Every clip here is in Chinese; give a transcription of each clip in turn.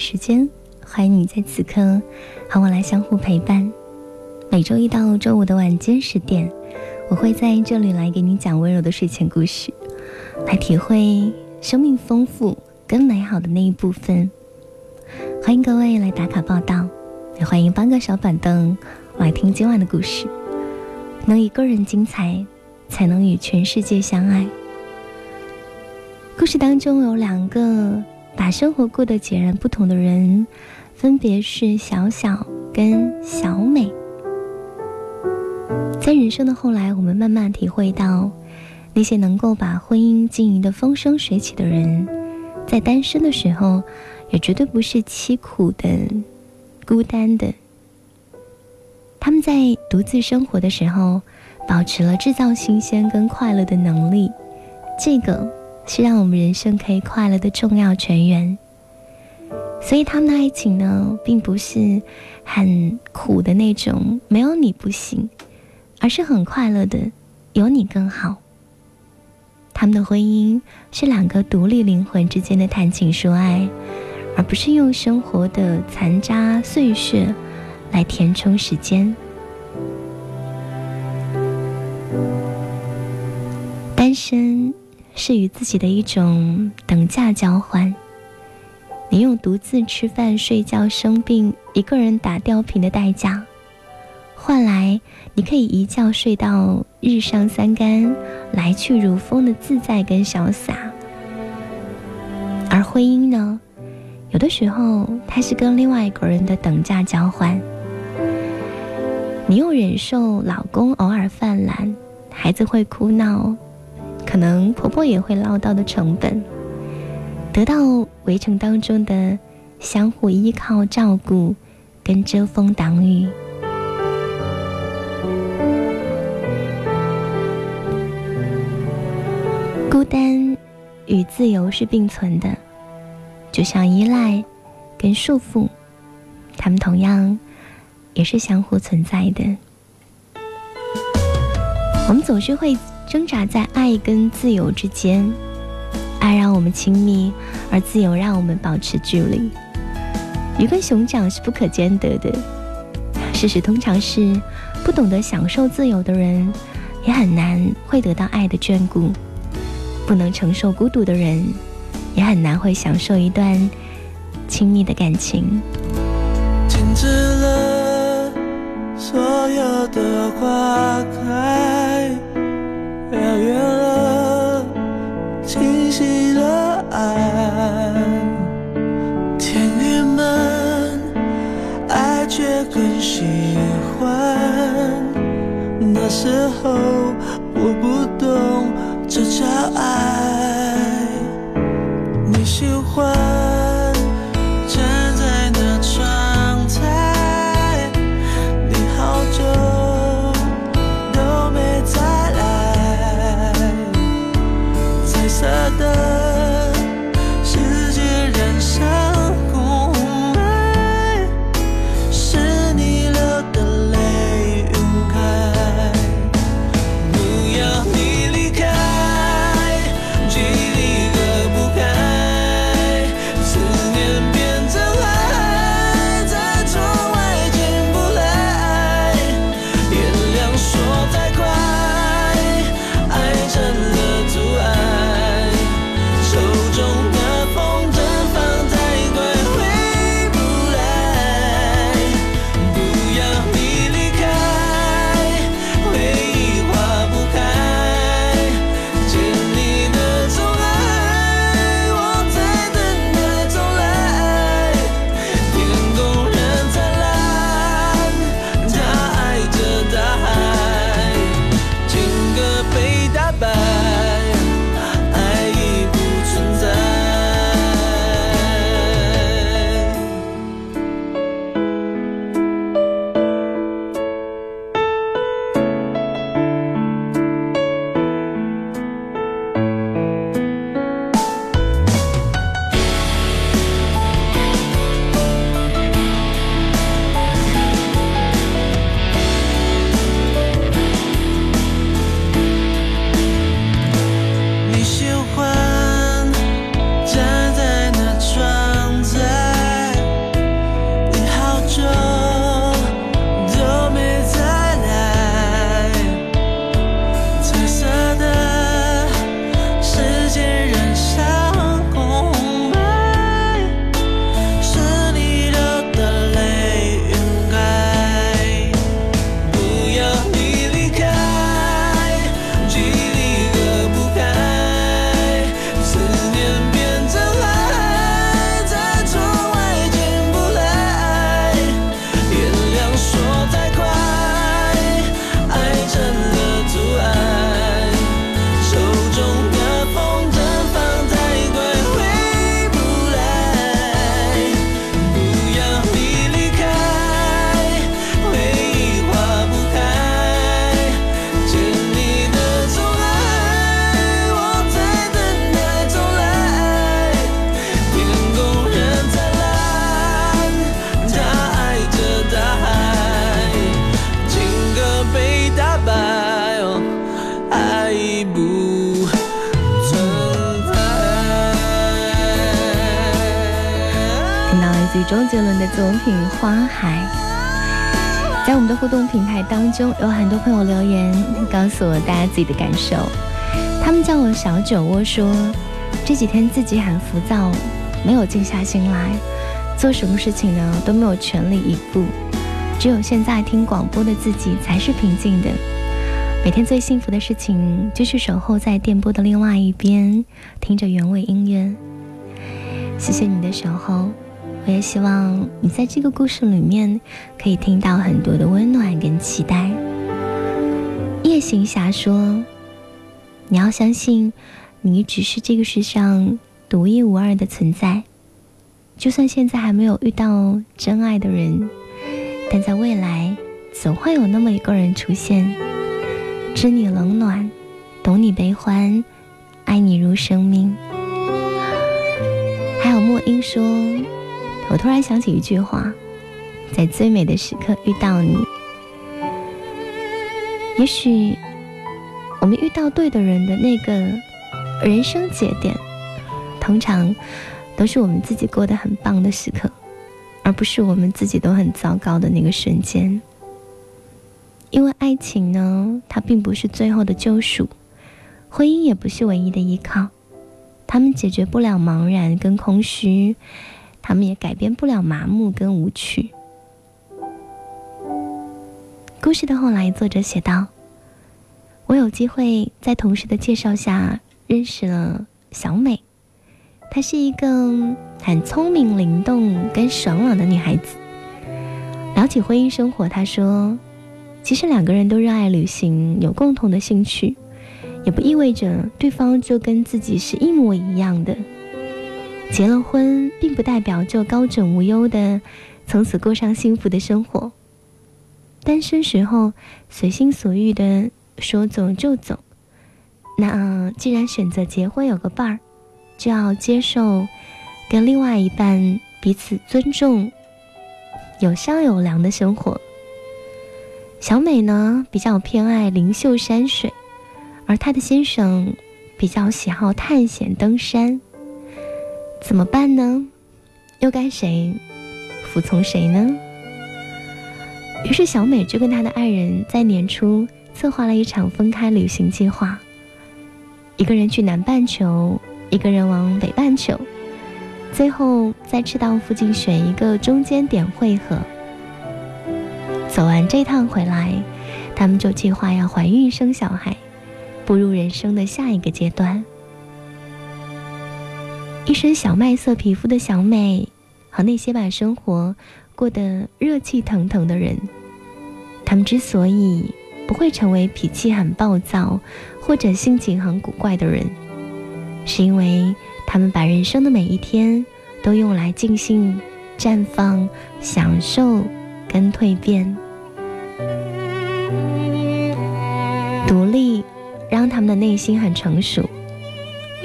时间，欢迎你在此刻和我来相互陪伴。每周一到周五的晚间十点，我会在这里来给你讲温柔的睡前故事，来体会生命丰富跟美好的那一部分。欢迎各位来打卡报道，也欢迎搬个小板凳来听今晚的故事。能一个人精彩，才能与全世界相爱。故事当中有两个。把生活过得截然不同的人，分别是小小跟小美。在人生的后来，我们慢慢体会到，那些能够把婚姻经营的风生水起的人，在单身的时候，也绝对不是凄苦的、孤单的。他们在独自生活的时候，保持了制造新鲜跟快乐的能力。这个。是让我们人生可以快乐的重要泉源，所以他们的爱情呢，并不是很苦的那种，没有你不行，而是很快乐的，有你更好。他们的婚姻是两个独立灵魂之间的谈情说爱，而不是用生活的残渣碎屑来填充时间。单身。是与自己的一种等价交换。你用独自吃饭、睡觉、生病、一个人打吊瓶的代价，换来你可以一觉睡到日上三竿、来去如风的自在跟潇洒。而婚姻呢，有的时候它是跟另外一个人的等价交换。你用忍受老公偶尔犯懒、孩子会哭闹。可能婆婆也会唠叨的成本，得到围城当中的相互依靠、照顾跟遮风挡雨。孤单与自由是并存的，就像依赖跟束缚，他们同样也是相互存在的。我们总是会。挣扎在爱跟自由之间，爱让我们亲密，而自由让我们保持距离。鱼跟熊掌是不可兼得的。事实通常是，不懂得享受自由的人，也很难会得到爱的眷顾；不能承受孤独的人，也很难会享受一段亲密的感情。停止了所有的花开。遥远了，清晰了爱，天郁闷，爱却更喜欢。那时候自于周杰伦的作品《花海》。在我们的互动平台当中，有很多朋友留言告诉我大家自己的感受。他们叫我小酒窝，说这几天自己很浮躁，没有静下心来，做什么事情呢都没有全力以赴。只有现在听广播的自己才是平静的。每天最幸福的事情就是守候在电波的另外一边，听着原味音乐。谢谢你的守候，我也希望你在这个故事里面可以听到很多的温暖跟期待。夜行侠说：“你要相信，你只是这个世上独一无二的存在。就算现在还没有遇到真爱的人。”但在未来，总会有那么一个人出现，知你冷暖，懂你悲欢，爱你如生命。还有莫英说：“我突然想起一句话，在最美的时刻遇到你。也许我们遇到对的人的那个人生节点，通常都是我们自己过得很棒的时刻。”而不是我们自己都很糟糕的那个瞬间，因为爱情呢，它并不是最后的救赎，婚姻也不是唯一的依靠，他们解决不了茫然跟空虚，他们也改变不了麻木跟无趣。故事的后来，作者写道：“我有机会在同事的介绍下认识了小美。”她是一个很聪明、灵动跟爽朗的女孩子。聊起婚姻生活，她说：“其实两个人都热爱旅行，有共同的兴趣，也不意味着对方就跟自己是一模一样的。结了婚，并不代表就高枕无忧的从此过上幸福的生活。单身时候随心所欲的说走就走，那既然选择结婚，有个伴儿。”就要接受跟另外一半彼此尊重、有商有量的生活。小美呢比较偏爱灵秀山水，而她的先生比较喜好探险登山。怎么办呢？又该谁服从谁呢？于是小美就跟她的爱人，在年初策划了一场分开旅行计划，一个人去南半球。一个人往北半球，最后在赤道附近选一个中间点汇合。走完这趟回来，他们就计划要怀孕生小孩，步入人生的下一个阶段。一身小麦色皮肤的小美，和那些把生活过得热气腾腾的人，他们之所以不会成为脾气很暴躁或者性情很古怪的人。是因为他们把人生的每一天都用来尽兴、绽放、享受跟蜕变。独立让他们的内心很成熟，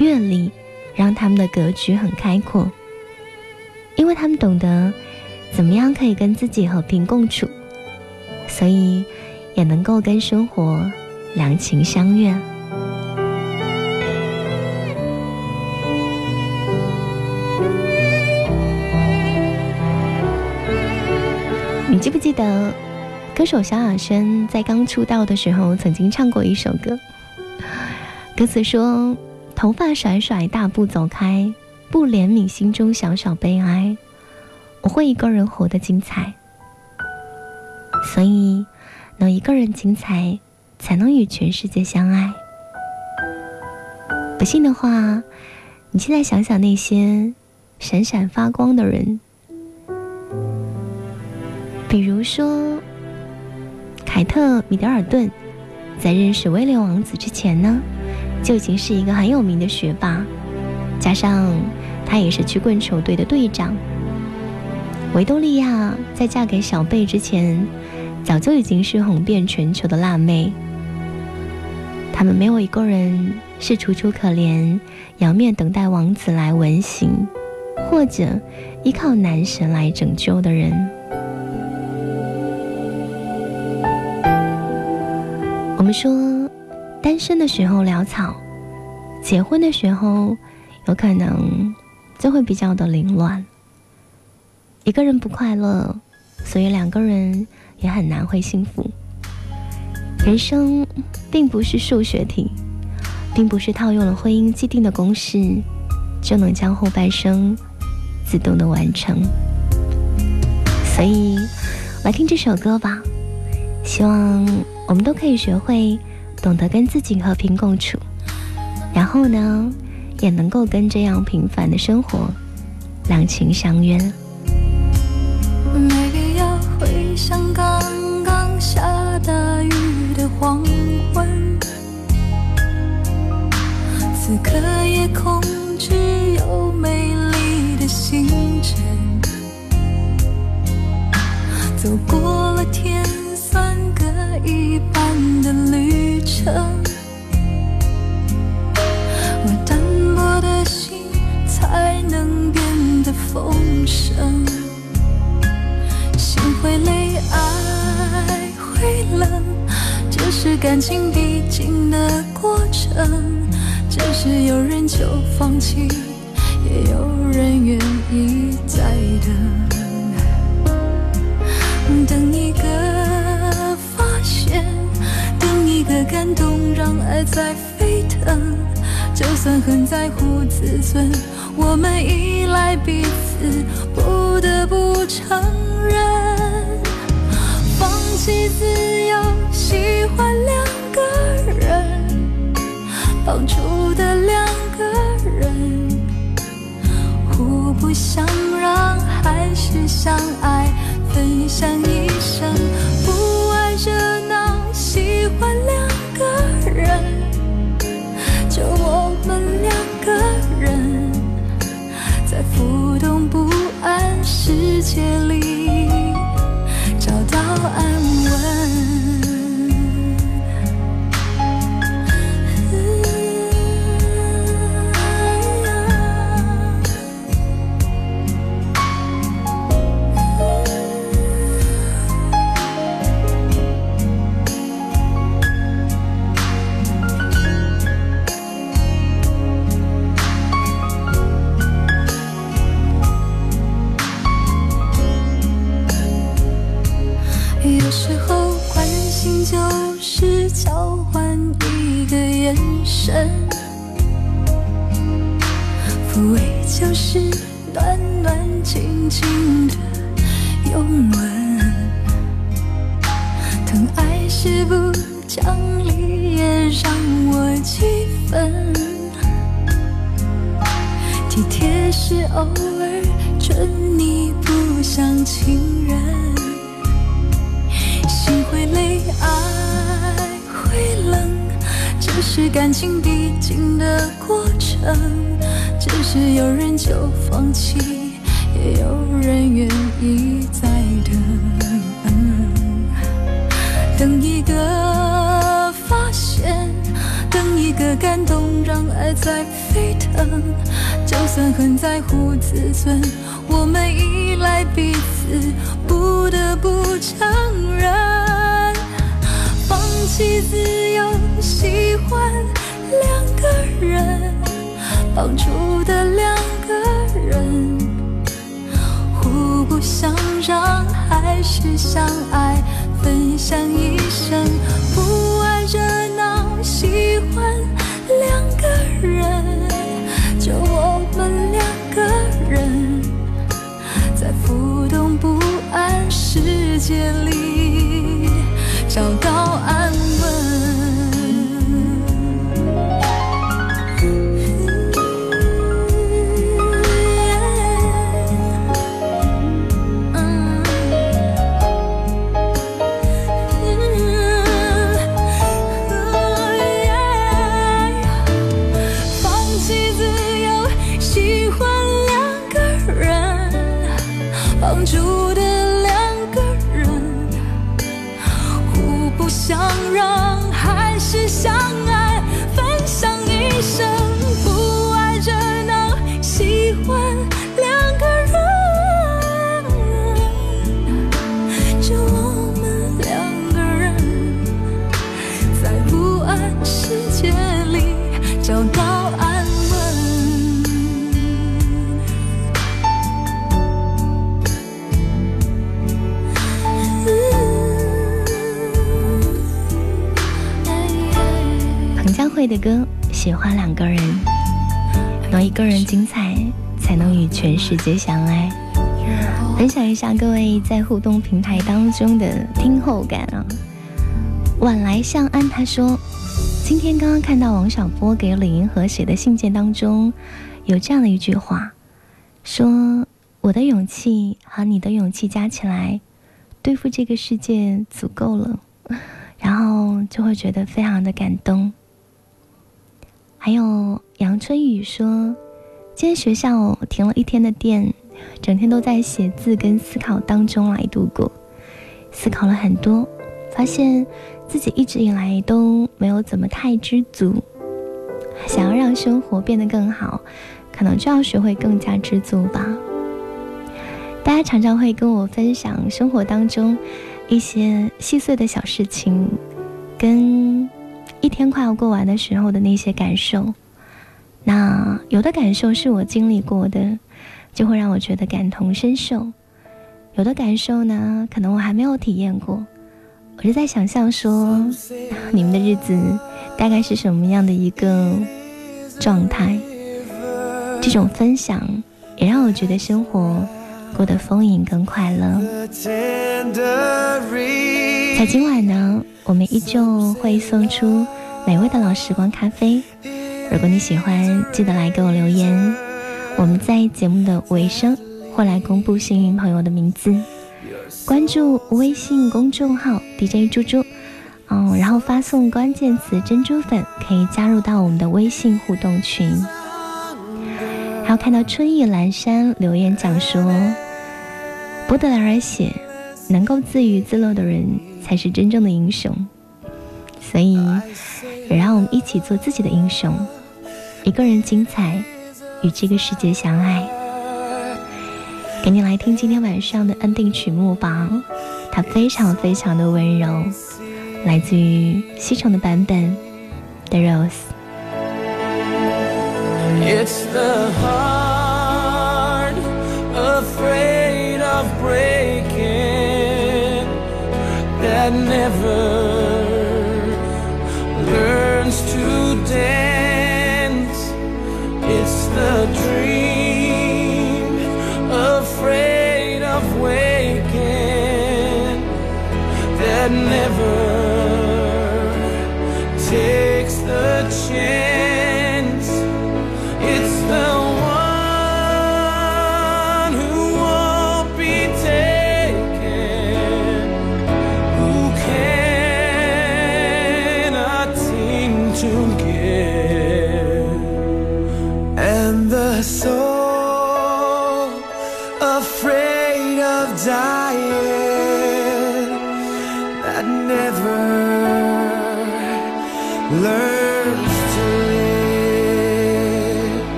阅历让他们的格局很开阔，因为他们懂得怎么样可以跟自己和平共处，所以也能够跟生活两情相悦。你记不记得，歌手萧亚轩在刚出道的时候曾经唱过一首歌，歌词说：“头发甩甩，大步走开，不怜悯心中小小悲哀，我会一个人活得精彩。所以，能一个人精彩，才能与全世界相爱。不信的话，你现在想想那些闪闪发光的人。”比如说，凯特·米德尔顿，在认识威廉王子之前呢，就已经是一个很有名的学霸，加上他也是曲棍球队的队长。维多利亚在嫁给小贝之前，早就已经是红遍全球的辣妹。他们没有一个人是楚楚可怜，仰面等待王子来吻醒，或者依靠男神来拯救的人。我们说，单身的时候潦草，结婚的时候有可能就会比较的凌乱。一个人不快乐，所以两个人也很难会幸福。人生并不是数学题，并不是套用了婚姻既定的公式就能将后半生自动的完成。所以，来听这首歌吧。希望我们都可以学会懂得跟自己和平共处，然后呢，也能够跟这样平凡的生活两情相悦。没必要回想刚刚下大雨的黄昏，此刻夜空只有美丽的星辰，走过了天算各。一半的旅程，我单薄的心才能变得丰盛。心会累，爱会冷，这是感情必经的过程。只是有人就放弃，也有人愿意再等，等一个。的感动让爱在沸腾，就算很在乎自尊，我们依赖彼此，不得不承认，放弃自由，喜欢两个人，绑住的两个人，互不相让，还是相爱，分享一世想你也让我气愤。体贴是偶尔，真你不像情人。心会累，爱会冷，这是感情必经的过程。只是有人就放弃，也有人愿意再等。等一个。个感动，让爱在沸腾，就算很在乎自尊，我们依赖彼此，不得不承认放弃自由喜欢两个人，当初的两个人，互不相让，还是相爱，分享一生，不爱着你。喜欢两个人就我们两个人在浮动不安世界里找到安稳。喜欢两个人，能一个人精彩，才能与全世界相爱。分享一下各位在互动平台当中的听后感啊。晚来向安他说，今天刚刚看到王小波给李银河写的信件当中，有这样的一句话，说我的勇气和你的勇气加起来，对付这个世界足够了。然后就会觉得非常的感动。还有杨春雨说，今天学校停了一天的电，整天都在写字跟思考当中来度过，思考了很多，发现自己一直以来都没有怎么太知足。想要让生活变得更好，可能就要学会更加知足吧。大家常常会跟我分享生活当中。一些细碎的小事情，跟一天快要过完的时候的那些感受，那有的感受是我经历过的，就会让我觉得感同身受；有的感受呢，可能我还没有体验过，我就在想象说，你们的日子大概是什么样的一个状态？这种分享也让我觉得生活。过得丰盈跟快乐。在今晚呢，我们依旧会送出美味的老时光咖啡。如果你喜欢，记得来给我留言。我们在节目的尾声会来公布幸运朋友的名字。关注微信公众号 DJ 猪猪，嗯，然后发送关键词“珍珠粉”，可以加入到我们的微信互动群。还有看到春意阑珊留言讲说。不得而写，能够自娱自乐的人才是真正的英雄。所以，也让我们一起做自己的英雄，一个人精彩，与这个世界相爱。给你来听今天晚上的安定曲目吧，它非常非常的温柔，来自于西城的版本《The Rose》。of breaking that never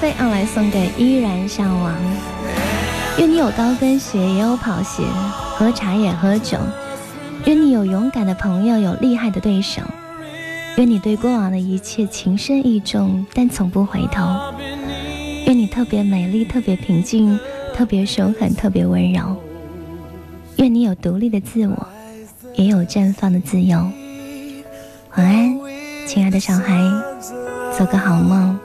飞要来送给依然向往。愿你有高跟鞋，也有跑鞋；喝茶也喝酒。愿你有勇敢的朋友，有厉害的对手。愿你对过往的一切情深意重，但从不回头。愿你特别美丽，特别平静，特别凶狠，特别温柔。愿你有独立的自我，也有绽放的自由。晚安，亲爱的小孩，做个好梦。